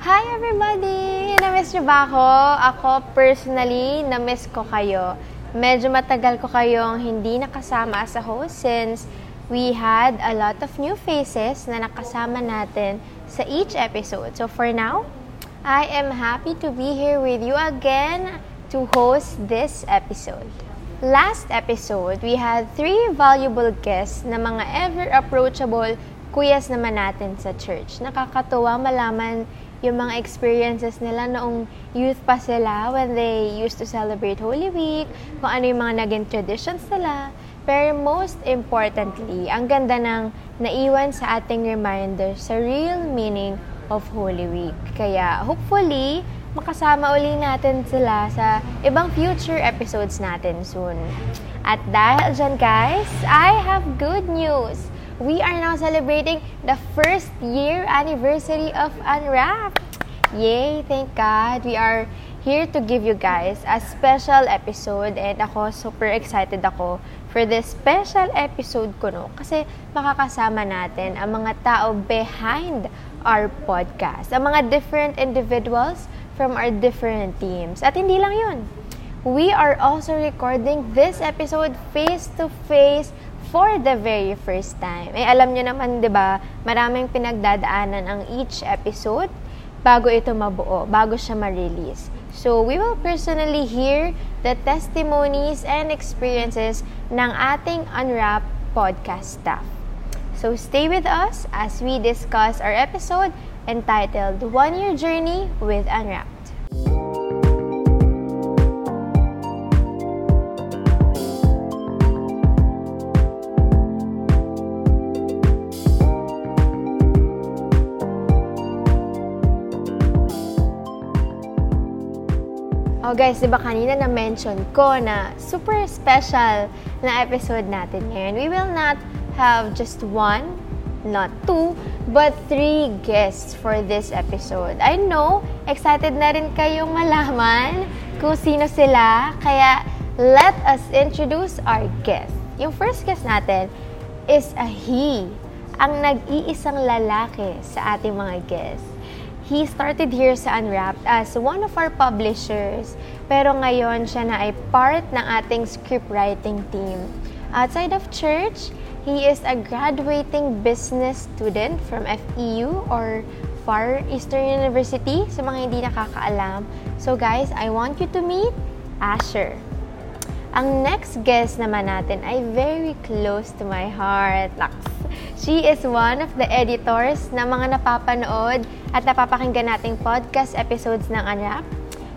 Hi everybody! Na-miss niyo ba ako? Ako personally, na-miss ko kayo. Medyo matagal ko kayong hindi nakasama as a host since we had a lot of new faces na nakasama natin sa each episode. So for now, I am happy to be here with you again to host this episode. Last episode, we had three valuable guests na mga ever-approachable kuyas naman natin sa church. Nakakatuwa malaman yung mga experiences nila noong youth pa sila when they used to celebrate Holy Week, kung ano yung mga naging traditions nila. Pero most importantly, ang ganda ng naiwan sa ating reminder sa real meaning of Holy Week. Kaya hopefully, makasama uli natin sila sa ibang future episodes natin soon. At dahil dyan guys, I have good news! We are now celebrating the first year anniversary of Unwrapped. Yay! Thank God! We are here to give you guys a special episode and ako super excited ako for this special episode ko no kasi makakasama natin ang mga tao behind our podcast. Ang mga different individuals from our different teams. At hindi lang yun. We are also recording this episode face-to-face for the very first time. Eh, alam nyo naman, di ba, maraming pinagdadaanan ang each episode bago ito mabuo, bago siya ma-release. So, we will personally hear the testimonies and experiences ng ating Unwrap podcast staff. So, stay with us as we discuss our episode entitled One Year Journey with Unwrap. Oh guys, di ba kanina na-mention ko na super special na episode natin ngayon. We will not have just one, not two, but three guests for this episode. I know, excited na rin kayong malaman kung sino sila. Kaya, let us introduce our guest. Yung first guest natin is a he, ang nag-iisang lalaki sa ating mga guests. He started here sa Unwrapped as one of our publishers, pero ngayon siya na ay part ng ating script writing team. Outside of church, he is a graduating business student from FEU or Far Eastern University sa mga hindi nakakaalam. So guys, I want you to meet Asher. Ang next guest naman natin ay very close to my heart. Laks. She is one of the editors na mga napapanood at napapakinggan nating podcast episodes ng Anrap.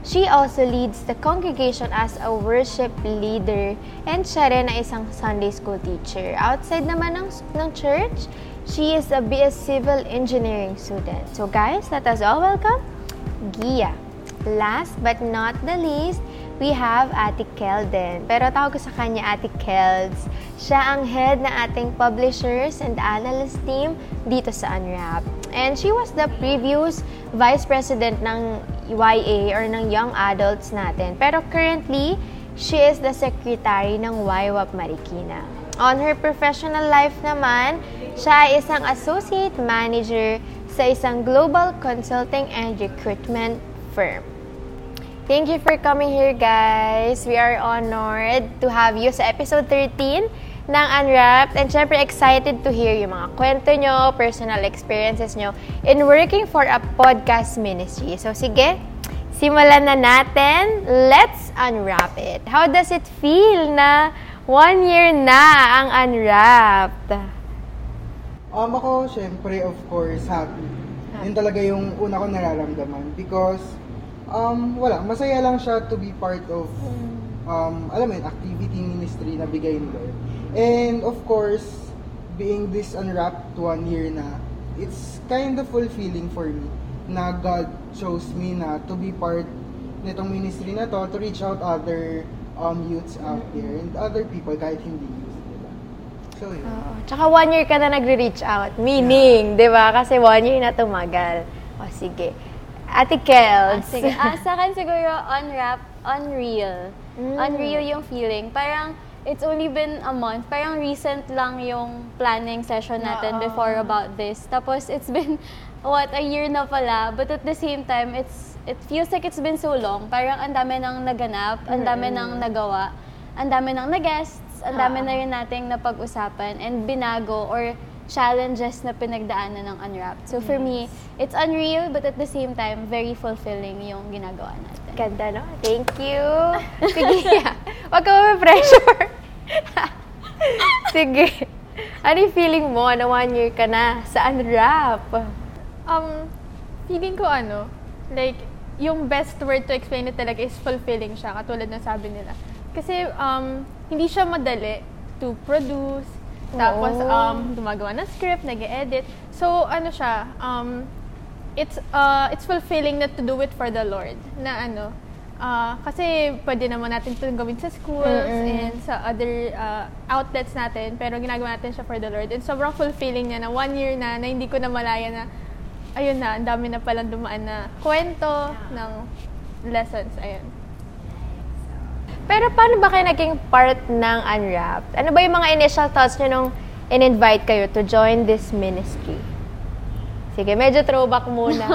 She also leads the congregation as a worship leader and siya rin ay isang Sunday school teacher. Outside naman ng, ng church, she is a BS Civil Engineering student. So guys, let us all welcome Gia. Last but not the least, we have Ate Kelden. Pero tawag ko sa kanya Ate Kelds. Siya ang head na ating publishers and analyst team dito sa Unwrap. And she was the previous vice president ng YA or ng young adults natin. Pero currently, she is the secretary ng YWAP Marikina. On her professional life naman, siya ay isang associate manager sa isang global consulting and recruitment firm. Thank you for coming here, guys. We are honored to have you sa episode 13 ng Unwrapped. And syempre, excited to hear yung mga kwento nyo, personal experiences nyo in working for a podcast ministry. So, sige, simulan na natin. Let's unwrap it. How does it feel na one year na ang Unwrapped? Um, ako, syempre, of course, happy. Yun talaga yung una ko nararamdaman. Because, um, wala, masaya lang siya to be part of, um, alam mo yun, activity ministry na bigay ni Lord. And, of course, being this unwrapped one year na, it's kind of fulfilling for me na God chose me na to be part nitong ministry na to to reach out other um, youths out there and other people kahit hindi youth, diba? So, yun. Oo. Tsaka one year ka na nagre-reach out. Meaning, di ba? Kasi one year na tumagal. O, sige. Ate Ah, Kels. sige. Ah, sa akin siguro, unwrap, unreal. Mm. Unreal yung feeling. Parang, it's only been a month. Parang recent lang yung planning session natin Oo. before about this. Tapos, it's been what, a year na pala. But at the same time, it's it feels like it's been so long. Parang ang dami nang naganap, ang dami nang nagawa, ang dami nang na-guests, ang dami na rin nating napag-usapan and binago or challenges na pinagdaanan ng Unwrapped. So for me, it's unreal but at the same time, very fulfilling yung ginagawa natin. Ganda, no? Thank you. Sige, wag ka ma-pressure. Sige. Ano yung feeling mo na one year ka na sa Unwrap? Um, feeling ko ano, like, yung best word to explain it talaga is fulfilling siya, katulad ng sabi nila. Kasi, um, hindi siya madali to produce, tapos, Oo. um, gumagawa ng script, nag edit So, ano siya, um, it's, uh, it's fulfilling na to do it for the Lord. Na ano, ah, kasi pwede naman natin ito gawin sa schools and sa other uh, outlets natin, pero ginagawa natin siya for the Lord. And sobrang fulfilling niya na one year na, na hindi ko na malaya na, ayun na, ang dami na palang dumaan na kwento ng lessons. Ayun. Pero paano ba kayo naging part ng Unwrapped? Ano ba yung mga initial thoughts nyo nung in-invite kayo to join this ministry? Sige, medyo throwback muna.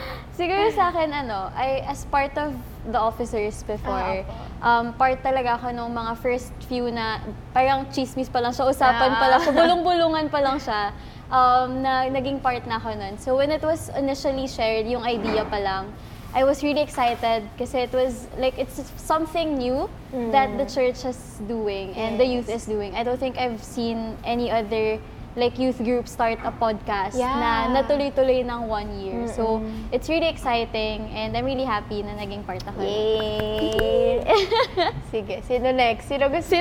Siguro sa akin, ano, I, as part of the officers before, um, part talaga ako nung mga first few na parang chismis pa lang siya, usapan pa lang siya, bulong-bulungan pa lang siya, um, na naging part na ako nun. So when it was initially shared, yung idea pa lang, I was really excited kasi it was like it's something new that the church is doing and the youth is doing. I don't think I've seen any other like youth group start a podcast Yeah. na natuloy-tuloy ng one year. So, it's really exciting and I'm really happy na naging part ako. Yay! Sige, sino next? Sino gusto?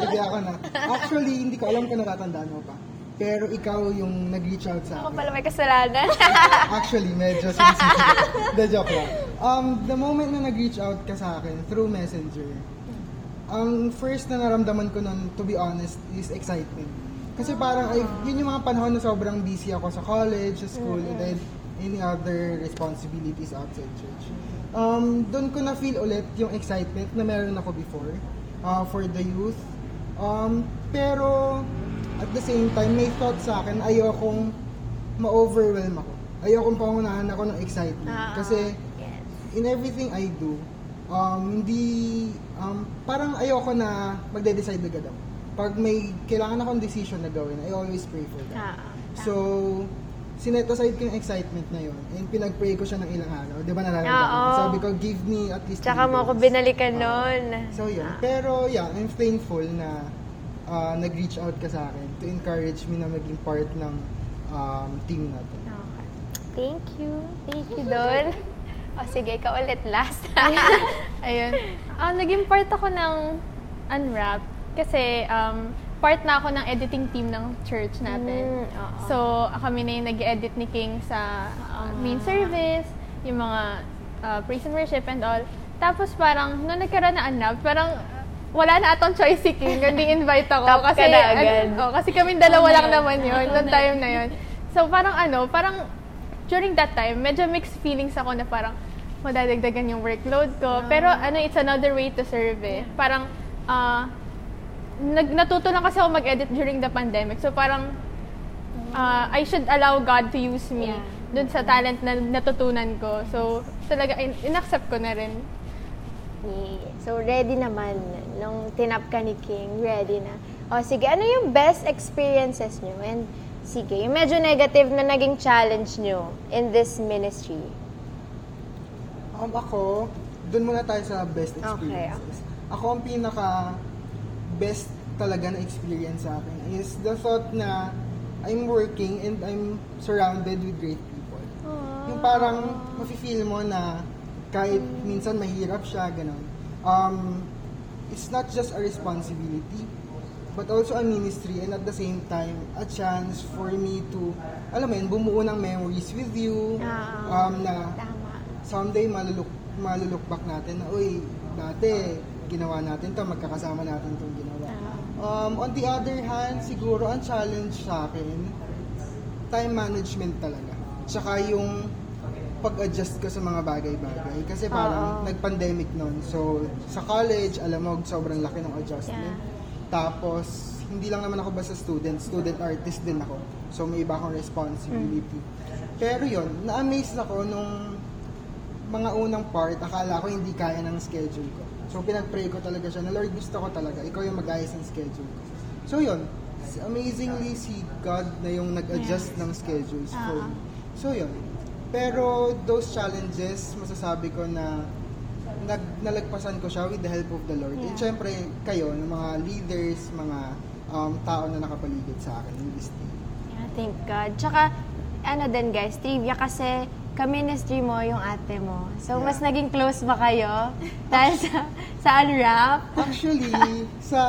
Sige ako na. Actually, hindi ko alam kung natatandaan mo pa. Pero ikaw yung nag-reach out sa Ako akin. pala may kasalanan. Actually, medyo sinisisi. The joke lang. Um, the moment na nag-reach out ka sa akin through messenger, ang first na naramdaman ko nun, to be honest, is excitement. Kasi parang, ay, yun yung mga panahon na sobrang busy ako sa college, sa school, and then any other responsibilities outside church. Um, doon ko na-feel ulit yung excitement na meron ako before uh, for the youth. Um, pero, at the same time, may thought sa akin, ayokong ma-overwhelm ako. Ayokong pangunahan ako ng excitement. Ah, Kasi, yes. in everything I do, um, hindi, um, parang ayoko na magde-decide agad ako. Pag may kailangan akong decision na gawin, I always pray for that. Ah, So, sinet aside ko yung excitement na yun and pinag-pray ko siya ng ilang araw. Di ba? Oo. ko? Sabi ko, give me at least Tsaka mo ako binalikan nun. So, yun. Pero, yeah, I'm thankful na uh, nag-reach out ka sa akin to encourage me na maging part ng um, team natin. Okay. Thank you. Thank you, Don. O sige, ikaw ulit last. Ayun. Ah, naging part ako ng Unwrap kasi um, part na ako ng editing team ng church natin. Mm, oo. So, kami na yung nag-edit ni King sa uh, main service, yung mga uh, praise and worship and all. Tapos parang, nung nagkaroon na Unwrap, parang uh, wala na atong choice si King, kundi invite ako. Top ka kasi, na agad. ano, oh, kasi kami dalawa lang naman yun, noong time na yun. So, parang ano, parang during that time, medyo mixed feelings ako na parang madadagdagan yung workload ko. Pero ano, it's another way to serve eh. Parang, ah, nag, natuto lang kasi ako mag-edit during the pandemic. So parang, ah, I should allow God to use me Yeah. dun sa talent na natutunan ko. So, talaga, in- inaccept ko na rin. Yeah. So, ready naman. Nung tinap ka ni King, ready na. O, sige, ano yung best experiences nyo? And, sige, yung medyo negative na naging challenge nyo in this ministry. Um, ako, dun muna tayo sa best Okay, experiences. Ako ang pinaka best talaga na experience sa akin is the thought na I'm working and I'm surrounded with great people. Yung parang mafe-feel mo na kahit minsan mahirap siya, ganun. Um, it's not just a responsibility, but also a ministry and at the same time, a chance for me to, alam mo yun, bumuo ng memories with you, Ah. um, na Tama. someday maluluk maluluk back natin na, uy, dati ginawa natin to, magkakasama natin itong ginawa. Um, on the other hand, siguro ang challenge sa akin, time management talaga. Tsaka yung pag-adjust ko sa mga bagay-bagay. Kasi parang Oo. nag-pandemic nun. So, sa college, alam mo, sobrang laki ng adjustment. Tapos, hindi lang naman ako basta student, student artist din ako. So, may iba akong responsibility. Pero yon na-amaze ako nung mga unang part, akala ko hindi kaya ng schedule ko. So pinag-pray ko talaga siya na Lord gusto ko talaga, ikaw yung mag-ayos ng schedule ko. So yun, amazingly si God na yung nag-adjust ng schedules for me. So yun. Pero those challenges, masasabi ko na nag, nalagpasan ko siya with the help of the Lord. And syempre, kayo, ng mga leaders, mga um, tao na nakapaligid sa akin in this day. Yeah, thank God. Tsaka, ano din guys, trivia kasi ka-ministry mo yung ate mo. So, Yeah. mas naging close ba kayo? Dahil sa, sa unwrap? Actually, sa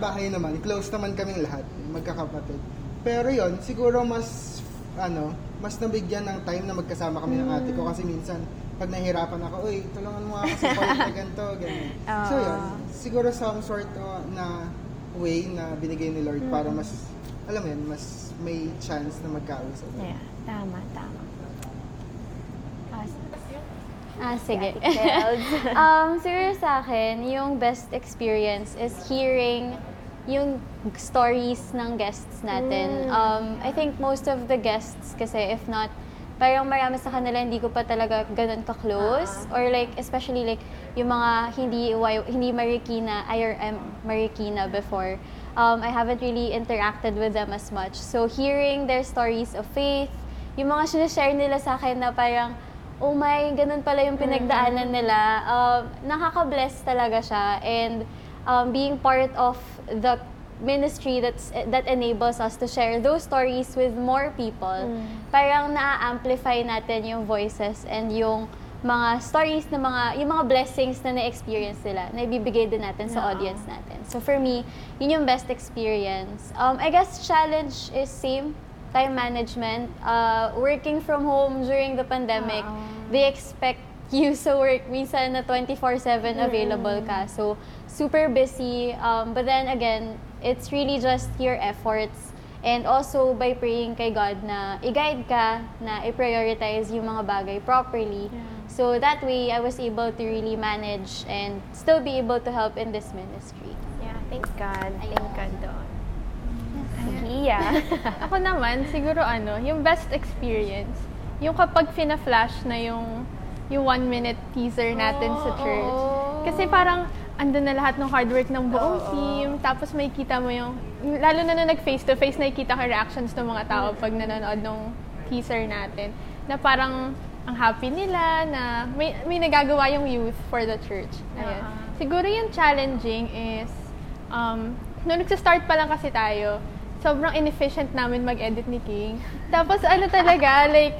bahay naman, close naman kaming lahat, magkakapatid. Pero yon siguro mas, ano, mas nabigyan ng time na magkasama kami ng ate ko kasi minsan, pag nahihirapan ako, uy, tulungan mo ako sa part na ganito, ganyan. So Oo. yun, siguro some sort o na way na binigay ni Lord para mas, alam mo yun, mas may chance na magkausap. Yeah, tama, tama. Ah, Ah, sige. Kels. um, siguro sa akin, yung best experience is hearing yung stories ng guests natin. Um, I think most of the guests kasi, if not, parang marami sa kanila hindi ko pa talaga ganun ka-close. Or like, especially like, yung mga hindi, hindi Marikina, IRM Marikina before. Um, I haven't really interacted with them as much. So hearing their stories of faith, yung mga sinashare nila sa akin na parang, oh my, ganun pala yung pinagdaanan nila. Um, nakaka-bless talaga siya. And um, being part of the ministry that's that enables us to share those stories with more people. Parang na-amplify natin yung voices and yung mga stories na mga yung mga blessings na na-experience nila na ibibigay din natin sa audience natin. So for me, yun yung best experience. Um, I guess challenge is same time management, uh, working from home during the pandemic, they expect you sa work minsan na 24/7 available ka. So super busy. Um, but then again, it's really just your efforts and also by praying kay God na i-guide ka, na i-prioritize yung mga bagay properly. So that way, I was able to really manage and still be able to help in this ministry. yeah, thank God. Thank God doon. Iya. Ako naman, siguro ano, yung best experience, yung kapag fina-flash na yung yung one minute teaser natin sa church. Kasi parang andun na lahat ng hard work ng buong team, tapos may kita mo yung, lalo na nung nag face to face, nakikita ko reactions ng mga tao pag nanonood ng teaser natin, na parang ang happy nila, na may, may nagagawa yung youth for the church. Ayan. Siguro yung challenging is, um, nung nagsa-start pa lang kasi tayo, sobrang inefficient namin mag-edit ni King. Tapos ano talaga, like,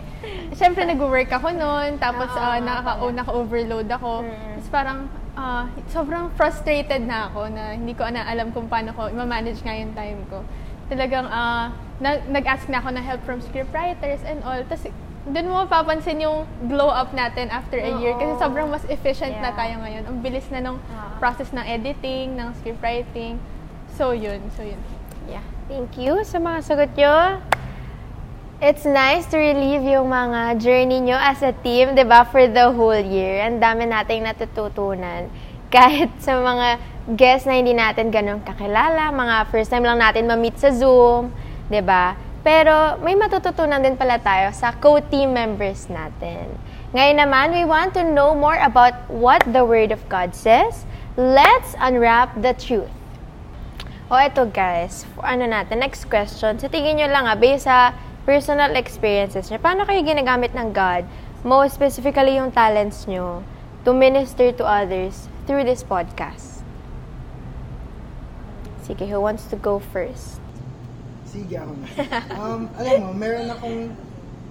syempre nag-work ako noon, tapos uh, naka, naka-overload ako. Tapos parang, ah, sobrang frustrated na ako na hindi ko na alam kung paano ko i-manage nga yung time ko. Talagang, ah, na, nag-ask na ako ng help from scriptwriters and all. Tapos, doon mo mapapansin yung glow up natin after a year kasi sobrang mas efficient na Yeah. tayo ngayon. Ang bilis na ng process ng editing, ng scriptwriting. So, yun. So, yun. Yeah. Thank you sa mga sagot nyo. It's nice to relive yung mga journey nyo as a team, di ba, for the whole year. Ang dami nating natututunan. Kahit sa mga guests na hindi natin ganun kakilala, mga first time lang natin ma-meet sa Zoom, di ba? Pero may matututunan din pala tayo sa co-team members natin. Ngayon naman, we want to know more about what the Word of God says. Let's unwrap the truth. O eto guys, ano natin, next question. Sa tingin nyo lang ah, based sa personal experiences nyo, paano kayo ginagamit ng God, most specifically yung talents nyo, to minister to others through this podcast? Sige, who wants to go first? Sige ako na. Um, alam mo, meron akong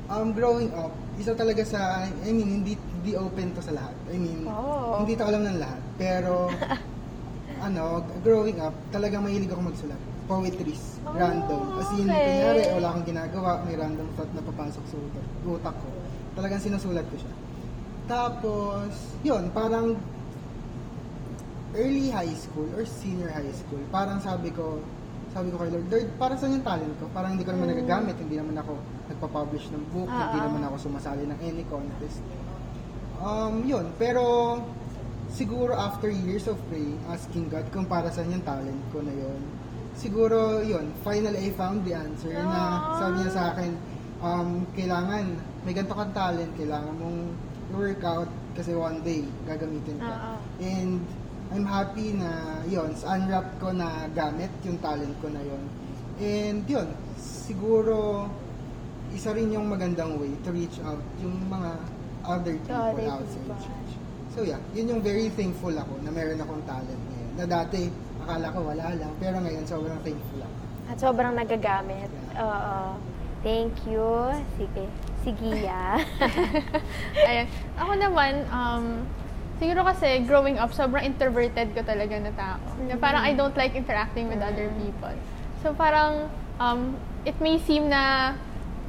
um, growing up, isa talaga sa, I mean, hindi, hindi open to sa lahat. I mean, Oh. hindi to alam ng lahat. Pero, ano, growing up, talagang mahilig ako magsulat. Poetries. random. Kasi hindi okay. kunyari, wala akong ginagawa, may random thought na papasok sa utak, utak ko. Talagang sinusulat ko siya. Tapos, yun, parang early high school or senior high school, parang sabi ko, sabi ko kay Lord, Lord, para saan yung talent ko? Parang hindi ko naman nagagamit, hindi naman ako nagpa-publish ng book, hindi naman ako sumasali ng any contest. Um, yun, pero siguro after years of praying, asking God kung para saan yung talent ko na yun, siguro yun, finally I found the answer na sabi niya sa akin, um, kailangan, may ganito kang talent, kailangan mong workout kasi one day gagamitin ka. Oo. And I'm happy na yon sa unwrap ko na gamit yung talent ko na yon. And yun, siguro isa rin yung magandang way to reach out yung mga other people Other outside people. church. So yeah, yun yung very thankful ako na meron akong talent ngayon. Na dati, akala ko wala lang, pero ngayon sobrang thankful ako. At sobrang nagagamit. Oo. Thank you. Sige. Sige, ya. Ayan. Ako naman, um, siguro kasi growing up, sobrang introverted ko talaga na tao. Na parang I don't like interacting with other people. So parang, um, it may seem na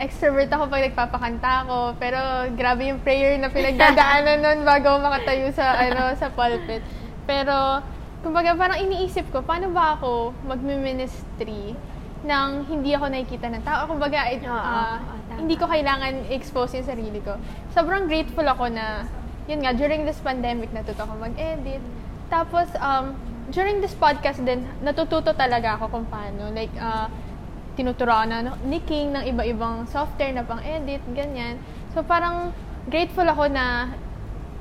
extrovert ako pag nagpapakanta ako, pero grabe yung prayer na pinagdadaanan nun bago makatayo sa, ano, sa pulpit. Pero, kumbaga parang iniisip ko, paano ba ako magmi-ministry nang hindi ako nakikita ng tao? Kumbaga, it, ah, oo, tama. hindi ko kailangan expose yung sarili ko. Sobrang grateful ako na, yun nga, during this pandemic, natuto ako mag-edit. Tapos, um, during this podcast din, natututo talaga ako kung paano. Like, uh, tinuturoan na no- ni King ng iba-ibang software na pang-edit, ganyan. So, parang grateful ako na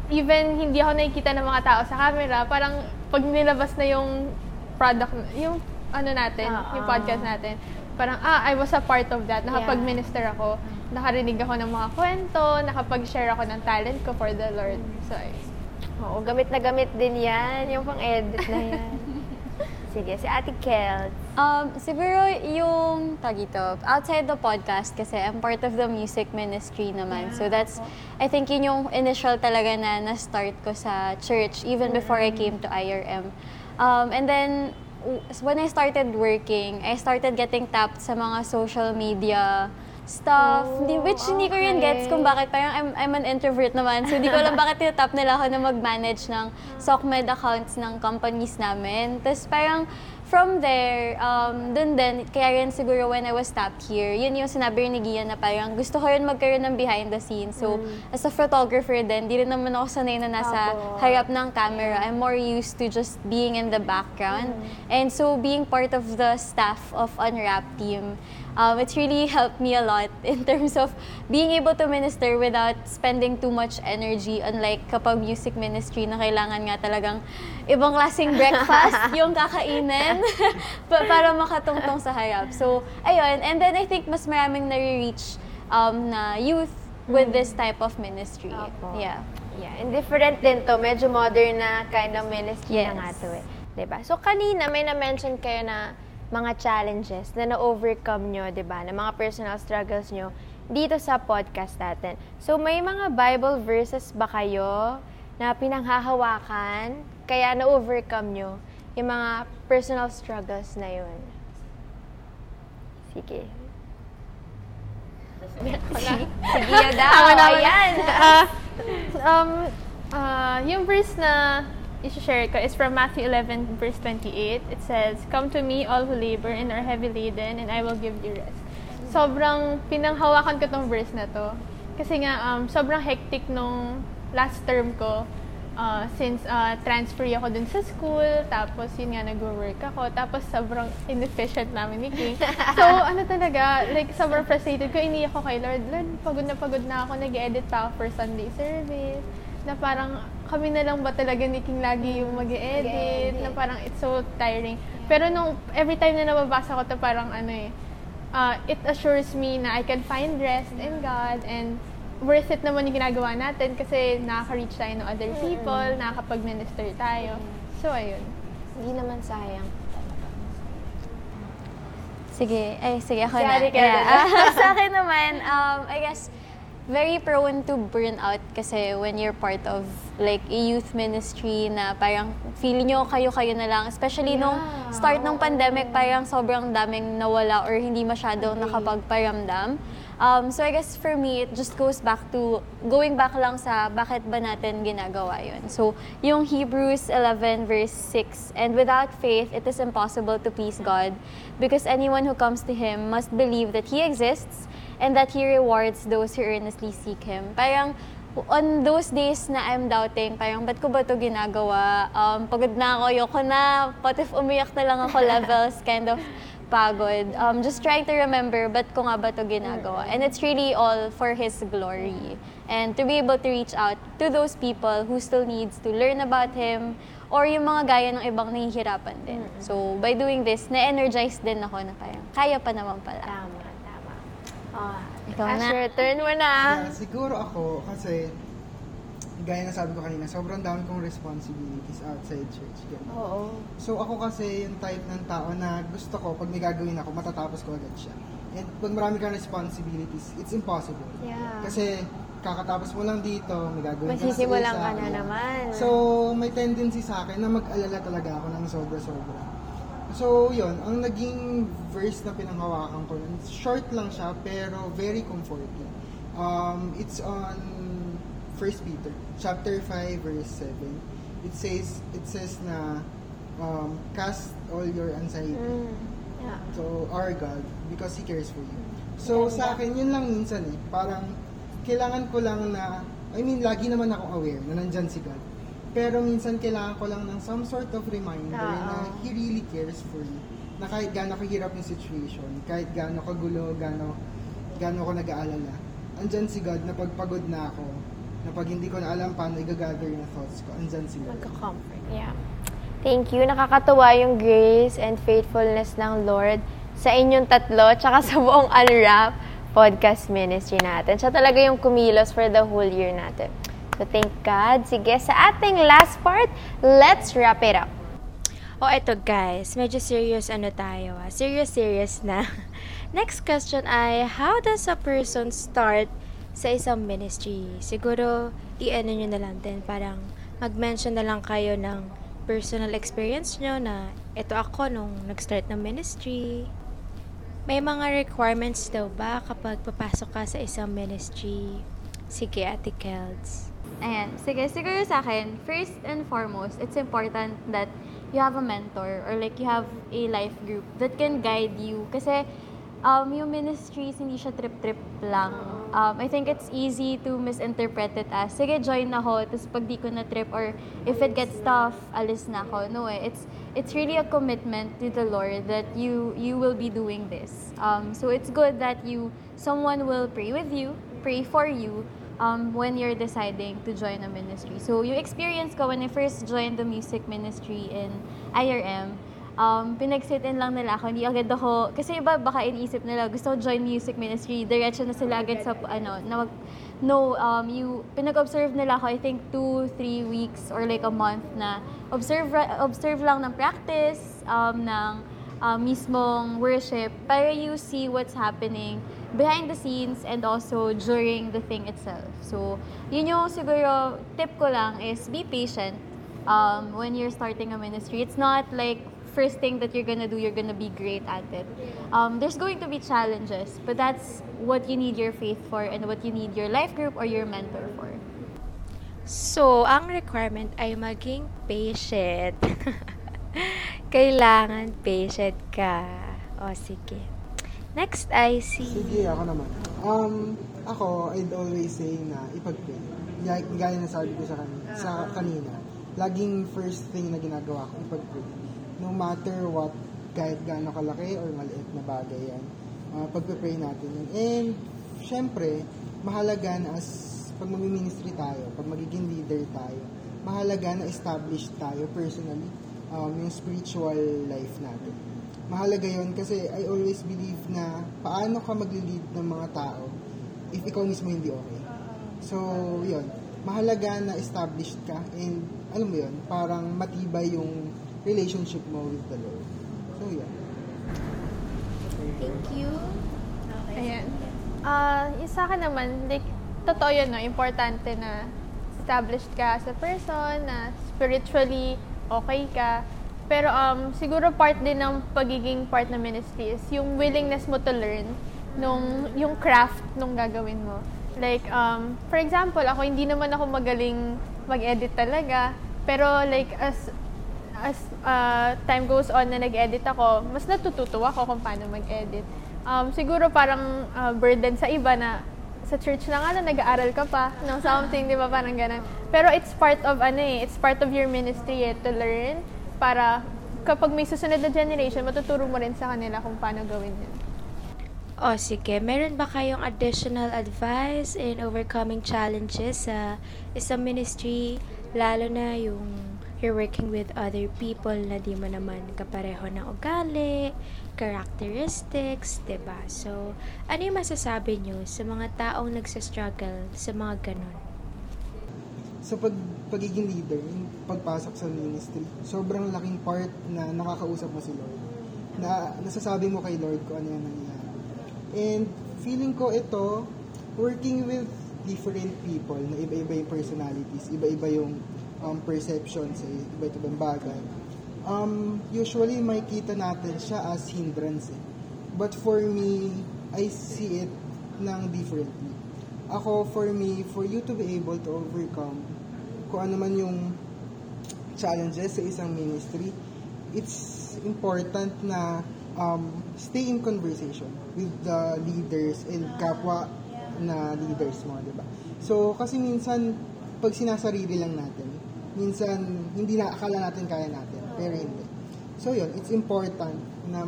even hindi ako nakikita ng mga tao sa camera, parang pag nilabas na yung product, yung ano natin, Oo. yung podcast natin, parang, ah, I was a part of that. Nakapag-minister ako. Nakarinig ako ng mga kwento, nakapag-share ako ng talent ko for the Lord. So. Oo, gamit na gamit din yan. Yung pang-edit na yan. Sige, si Ate Kels. Um, siguro yung tag ito, outside the podcast kasi I'm part of the music ministry naman. So that's, I think yun yung initial talaga na na-start ko sa church even before I came to IRM. Um, and then, when I started working, I started getting tapped sa mga social media stuff, Oh, Hindi- which hindi ko rin gets kung bakit. Parang I'm, I'm an introvert naman, so hindi ko alam bakit tinatap nila ako na mag-manage ng SOCMED accounts ng companies namin. Tapos parang from there, um, dun din, kaya rin siguro when I was tapped here, yun yung sinabi rin ni Gian na parang gusto ko rin magkaroon ng behind the scenes. So, as a photographer din, di rin naman ako sanay na nasa Apo. harap ng camera. I'm more used to just being in the background. And so, being part of the staff of Unwrap team, um, it's really helped me a lot in terms of being able to minister without spending too much energy unlike kapag music ministry na kailangan nga talagang ibang klaseng breakfast yung kakainin pa- para makatungtong sa harap. So, ayun. And then I think mas maraming nare-reach um, na youth with this type of ministry. Apo. Yeah. Yeah, and different din to. Medyo modern na kind of ministry na Yes. nga to eh. 'Di ba? So, kanina may na-mention kayo na mga challenges na na-overcome nyo, 'di ba? Na mga personal struggles nyo dito sa podcast natin. So, may mga Bible verses ba kayo na pinanghahawakan kaya na-overcome nyo yung mga personal struggles na yun? Sige. Sige na daw. Ako naman. Ayan. Ah, um, ah, yung verse na i-share ko is from Matthew 11, verse 28. It says, Come to me, all who labor and are heavy laden, and I will give you rest. Sobrang pinanghawakan ko tong verse na to. Kasi nga, um, sobrang hectic nung last term ko. Ah, since ah, transfer ako dun sa school, tapos yun nga, nag-work ako, tapos sobrang inefficient namin ni King. So, ano talaga, like, sobrang frustrated ko, iniyak ko kay Lord, Lord, pagod na pagod na ako, nag-edit pa ako for Sunday service, na parang, kami na lang ba talaga ni King lagi yung mag edit na parang it's so tiring. Pero nung, every time na nababasa ko to parang ano eh, uh, it assures me na I can find rest in God and worth it naman yung ginagawa natin kasi nakaka-reach tayo ng other people, nakakapag-minister tayo. So, ayun. Hindi naman sayang. Sige, ay sige ako Si na. Kel Yeah. na. Ah, sa akin naman, um, I guess, very prone to burnout kasi when you're part of like a youth ministry na parang feeling nyo kayo-kayo na lang. Especially nung Yeah. start ng pandemic, parang sobrang daming nawala or hindi masyadong nakapagparamdam. Um, so I guess for me, it just goes back to, going back lang sa bakit ba natin ginagawa yun. So, yung Hebrews 11 verse 6, And without faith, it is impossible to please God, because anyone who comes to Him must believe that He exists, and that He rewards those who earnestly seek Him. Parang, on those days na I'm doubting, parang, ba't ko ba ito ginagawa? Um, pagod na ako, ayoko na, what if umiyak na lang ako levels, kind of pagod. Um, just trying to remember, ba't ko nga ba to ginagawa? And it's really all for His glory. And to be able to reach out to those people who still needs to learn about Him, or yung mga gaya ng ibang nahihirapan din. So, by doing this, na-energize din ako na parang, kaya pa naman pala. Tama. Oh, Ikaw na. Asher, turn mo na. Yeah, siguro ako, kasi, gaya na sabi ko kanina, sobrang dami kong responsibilities outside church. Ganun. Oo. So ako kasi yung type ng tao na gusto ko, pag may gagawin ako, matatapos ko agad siya. And pag marami kang responsibilities, it's impossible. Yeah. Kasi kakatapos mo lang dito, may gagawin ka na sa Masisimulan isa, ka na yeah. naman. So, may tendency sa akin na mag-alala talaga ako ng sobra-sobra. So, yun, ang naging verse na pinanghawakan ko, nun, short lang siya, pero very comforting. Um, it's on 1 Peter, chapter 5, verse 7. It says, it says na, um, cast all your anxiety Mm. Yeah. to our God because He cares for you. So sa akin, yun lang minsan eh. Parang kailangan ko lang na, I mean, lagi naman ako aware na nandyan si God. Pero minsan kailangan ko lang ng some sort of reminder Oo. na He really cares for you. Na kahit gaano kahirap yung situation, kahit gaano kagulo, gaano, gaano ko nag-aalala, andyan si God na pagpagod na ako, na pag hindi ko na alam paano i-gather yung thoughts ko, andyan si God. Magka-comfort. Yeah. Thank you. Nakakatuwa yung grace and faithfulness ng Lord sa inyong tatlo, tsaka sa buong Unwrap podcast ministry natin. Siya talaga yung kumilos for the whole year natin. So, thank God. Sige, sa ating last part, let's wrap it up. O eto guys, medyo serious ano tayo ah. Serious, serious na. Next question ay, how does a person start sa isang ministry? Siguro, i-ano nyo na lang din. Parang mag-mention na lang kayo ng personal experience nyo na ito ako nung nag-start ng ministry. May mga requirements daw ba kapag papasok ka sa isang ministry? Sige, Ate Kelds. Ayan. Sige, siguro sa akin, first and foremost, it's important that you have a mentor or like you have a life group that can guide you. Kasi um, yung ministries, hindi siya trip-trip lang. Um, I think it's easy to misinterpret it as, sige, join ako, tapos pag di ko na trip or if it gets tough, alis na ako. No eh, it's, it's really a commitment to the Lord that you, you will be doing this. Um, so it's good that you, someone will pray with you, pray for you, um, when you're deciding to join a ministry. So, yung experience ko when I first joined the music ministry in IRM, um, pinag-sit-in lang nila ako. Hindi agad ako, kasi iba baka iniisip nila, gusto ko join music ministry, diretso na sila agad sa, ano, na mag, no, um, you, pinag-observe nila ako, I think, two, three weeks or like a month na observe, observe lang ng practice, um, ng uh, mismong worship para you see what's happening behind the scenes and also during the thing itself. So, yun yung siguro tip ko lang is be patient um, when you're starting a ministry. It's not like first thing that you're gonna do, you're gonna be great at it. Um, there's going to be challenges, but that's what you need your faith for and what you need your life group or your mentor for. So, ang requirement ay maging patient. Kailangan patient ka. O, sige. Next ay si... Sige, ako naman. Um, ako, I'd always say na ipag-pray. Gaya, gaya na sabi ko sa, kanina, sa kanina, laging first thing na ginagawa ko, ipag-pray. No matter what, kahit gaano kalaki or maliit na bagay yan, uh, pagpe-pray natin yun. And, syempre, mahalaga na as pag mag-ministry tayo, pag magiging leader tayo, mahalaga na established tayo personally, um, yung spiritual life natin mahalaga yon kasi I always believe na paano ka magli-lead ng mga tao if ikaw mismo hindi okay. So, yun. Mahalaga na established ka and alam mo yun, parang matibay yung relationship mo with the Lord. So, yun. Thank you. Ayan. Ah, yung sa akin naman, like, totoo yun, no? Importante na established ka as a person, na spiritually okay ka. Pero um, siguro part din ng pagiging part ng ministry is yung willingness mo to learn nung yung craft nung gagawin mo. Like, um, for example, ako hindi naman ako magaling mag-edit talaga. Pero like, as as uh, time goes on na nag-edit ako, mas natututo ako kung paano mag-edit. Um, siguro parang uh, burden sa iba na sa church na nga na nag-aaral ka pa ng something, di ba? Parang ganun. Pero it's part of ano eh, it's part of your ministry eh, to learn para kapag may susunod na generation, matuturo mo rin sa kanila kung paano gawin yun. O sige, meron ba kayong additional advice in overcoming challenges sa isang ministry, lalo na yung you're working with other people na di mo naman kapareho ng ugali, characteristics, ba? So, ano yung masasabi nyo sa mga taong nagsa-struggle sa mga ganun? Sa pag, pagiging leader, yung pagpasok sa ministry, sobrang laking part na nakakausap mo si Lord. Na nasasabi mo kay Lord kung ano yung nangyayari. And feeling ko ito, working with different people na iba-iba yung personalities, iba-iba yung um, perception sa iba-ibang bagay. Um, usually, makikita natin siya as hindrance. eh. But for me, I see it ng differently ako, for me, for you to be able to overcome kung ano man yung challenges sa isang ministry, it's important na um, stay in conversation with the leaders and kapwa na leaders mo, di ba? So, kasi minsan, pag sinasarili lang natin, minsan, hindi na akala natin kaya natin, pero hindi. So, yun, it's important na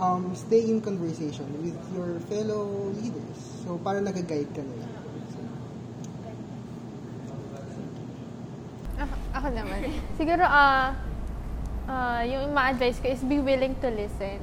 um, stay in conversation with your fellow leaders. So, para nag-guide ka nila. Ako, naman. Siguro, ah, ah, yung ma-advise ko is be willing to listen.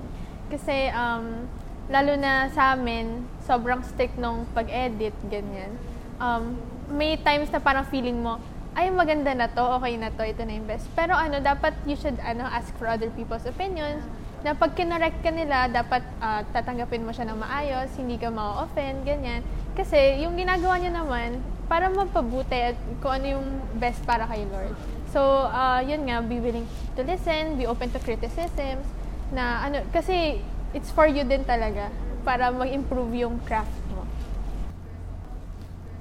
Kasi, um, lalo na sa amin, sobrang strict nung pag-edit, ganyan. Um, may times na parang feeling mo, ay maganda na to, okay na to, ito na yung best. Pero ano, dapat you should ano, ask for other people's opinions. Na pag kinorek ka nila, dapat ah, tatanggapin mo siya ng maayos, hindi ka ma-offend, ganyan. Kasi yung ginagawa niya naman, para mapabuti at kung ano yung best para kay Lord. So, ah, yun nga, be willing to listen, be open to criticisms, na ano, kasi it's for you din talaga, para mag-improve yung craft mo.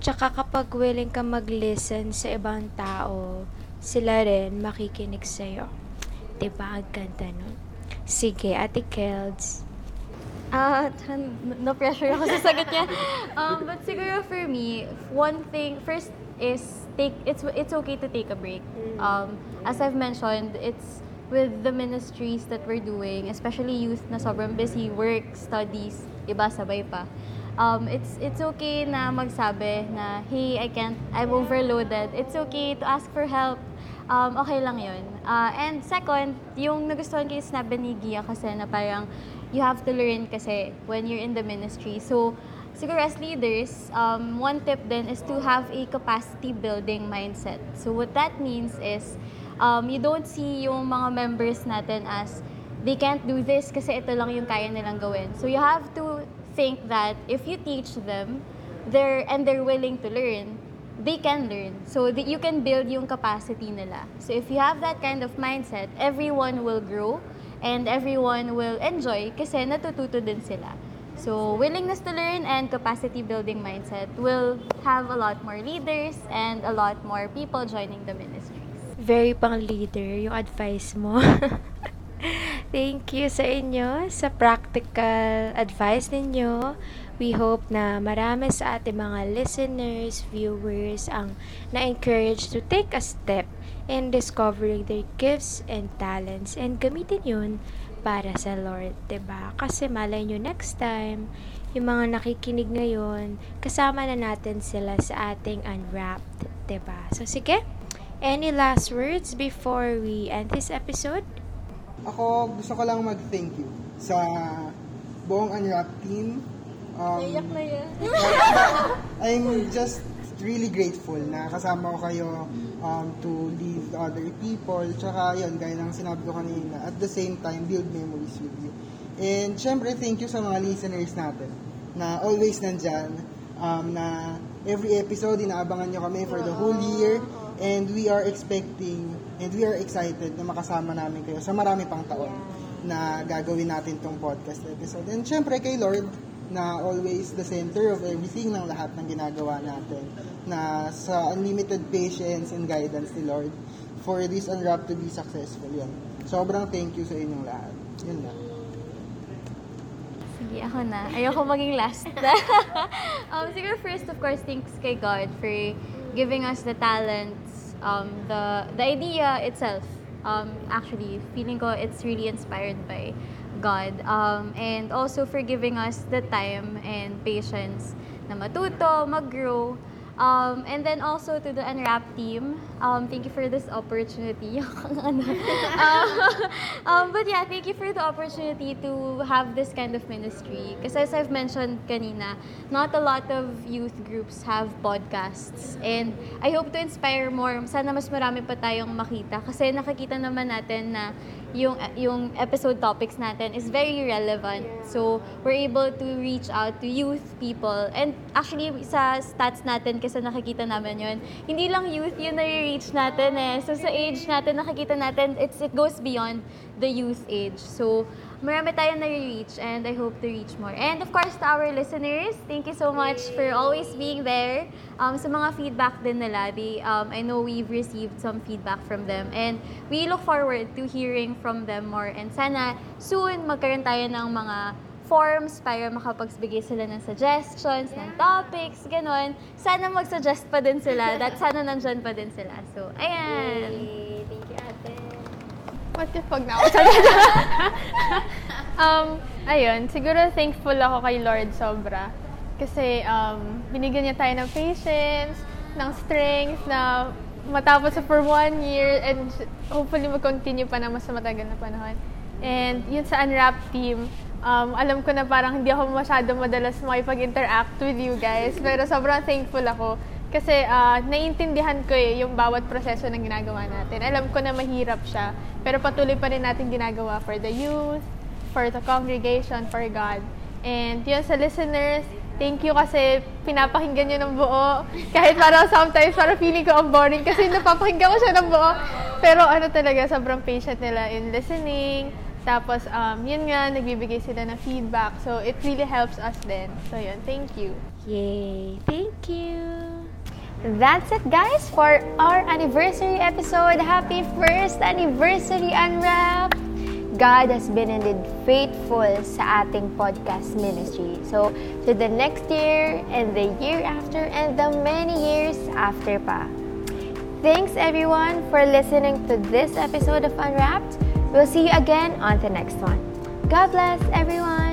Tsaka kapag willing ka mag-listen sa ibang tao, sila rin makikinig sa'yo. Diba? Ang ganda nun. Sige, Ate Kelds. Ah, no pressure ako sa sagot niya. Um, but siguro for me, one thing, first is take it's it's okay to take a break. Um, as I've mentioned, it's with the ministries that we're doing, especially youth na sobrang busy, work, studies, iba sabay pa. Um, it's it's okay na magsabi na, hey, I can't, I'm overloaded. It's okay to ask for help. Um, okay lang yun. Uh, and second, yung nagustuhan ko yung sinabi ni Gia kasi na parang you have to learn kasi when you're in the ministry. So, siguro as leaders, um, one tip then is to have a capacity building mindset. So, what that means is um, you don't see yung mga members natin as they can't do this kasi ito lang yung kaya nilang gawin. So, you have to think that if you teach them, they're, and they're willing to learn, they can learn. So that you can build yung capacity nila. So if you have that kind of mindset, everyone will grow and everyone will enjoy kasi natututo din sila. So willingness to learn and capacity building mindset will have a lot more leaders and a lot more people joining the ministries. Very pang leader yung advice mo. Thank you sa inyo, sa practical advice ninyo. We hope na marami sa ating mga listeners, viewers ang na-encourage to take a step in discovering their gifts and talents and gamitin yun para sa Lord, 'di ba? Kasi malay nyo next time, yung mga nakikinig ngayon, kasama na natin sila sa ating Unwrapped, 'di ba? So sige, any last words before we end this episode? Ako, gusto ko lang mag-thank you sa buong Unwrap team. Um, na yan. I'm just really grateful na kasama ko kayo um, to lead other people. Tsaka yun, gaya ng sinabi ko kanina, at the same time, build memories with you. And syempre, thank you sa mga listeners natin na always nandyan. Um, na every episode, inaabangan nyo kami for the whole year. And we are expecting and we are excited na makasama namin kayo sa marami pang taon na gagawin natin tong podcast episode. And syempre kay Lord, na always the center of everything ng lahat ng ginagawa natin. Na sa unlimited patience and guidance ni Lord for this unwrap to be successful. Yun. Sobrang thank you sa inyong lahat. Yun lang. Sige, ako na. Ayoko maging last. um, siguro first, of course, thanks kay God for giving us the talents, um, the the idea itself Um, actually, feeling ko it's really inspired by God. Um, and also for giving us the time and patience na matuto, mag-grow. Um, and then also to the Unwrap team, um, thank you for this opportunity. Ano? um, um, but yeah, thank you for the opportunity to have this kind of ministry. Because as I've mentioned kanina, not a lot of youth groups have podcasts. And I hope to inspire more. Sana mas marami pa tayong makita. Kasi nakikita naman natin na yung yung episode topics natin is very relevant. So, we're able to reach out to youth people. And actually, sa stats natin, kasi nakikita namin yun, hindi lang youth yung nare-reach natin eh. So, sa age natin, nakikita natin, it's, it goes beyond the youth age. So, marami tayong nare-reach and I hope to reach more. And of course, to our listeners, thank you so much for always being there. Um, sa mga feedback din nila, they, um, I know we've received some feedback from them and we look forward to hearing from them more. And sana soon magkaroon tayo ng mga forms para makapagbigay sila ng suggestions, ng topics, ganun. Sana mag-suggest pa din sila. That sana nandyan pa din sila. So, ayan. Thank you, ate. What if pag na ako Um, ayun, siguro thankful ako kay Lord sobra. Kasi um, binigyan niya tayo ng patience, ng strength na matapos sa for one year and hopefully mag-continue pa na mas matagal na panahon. And yun sa Unwrap team, um, alam ko na parang hindi ako masyado madalas makipag-interact with you guys. Pero sobrang thankful ako. Kasi ah, naiintindihan ko eh, yung bawat proseso ng ginagawa natin. Alam ko na mahirap siya. Pero patuloy pa rin natin ginagawa for the youth, for the congregation, for God. And yun sa listeners, thank you kasi pinapakinggan nyo ng buo. Kahit parang sometimes parang feeling ko ang boring kasi napapakinggan ko siya ng buo. Pero ano talaga, sobrang patient nila in listening. Tapos, um, yun nga, nagbibigay sila ng feedback. So, it really helps us then. So, yun, thank you. Yay! Thank you! That's it, guys, for our anniversary episode. Happy first anniversary, Unwrap! God has been indeed faithful sa ating podcast ministry. So, to the next year, and the year after, and the many years after pa. Thanks, everyone, for listening to this episode of Unwrapped. We'll see you again on the next one. God bless, everyone!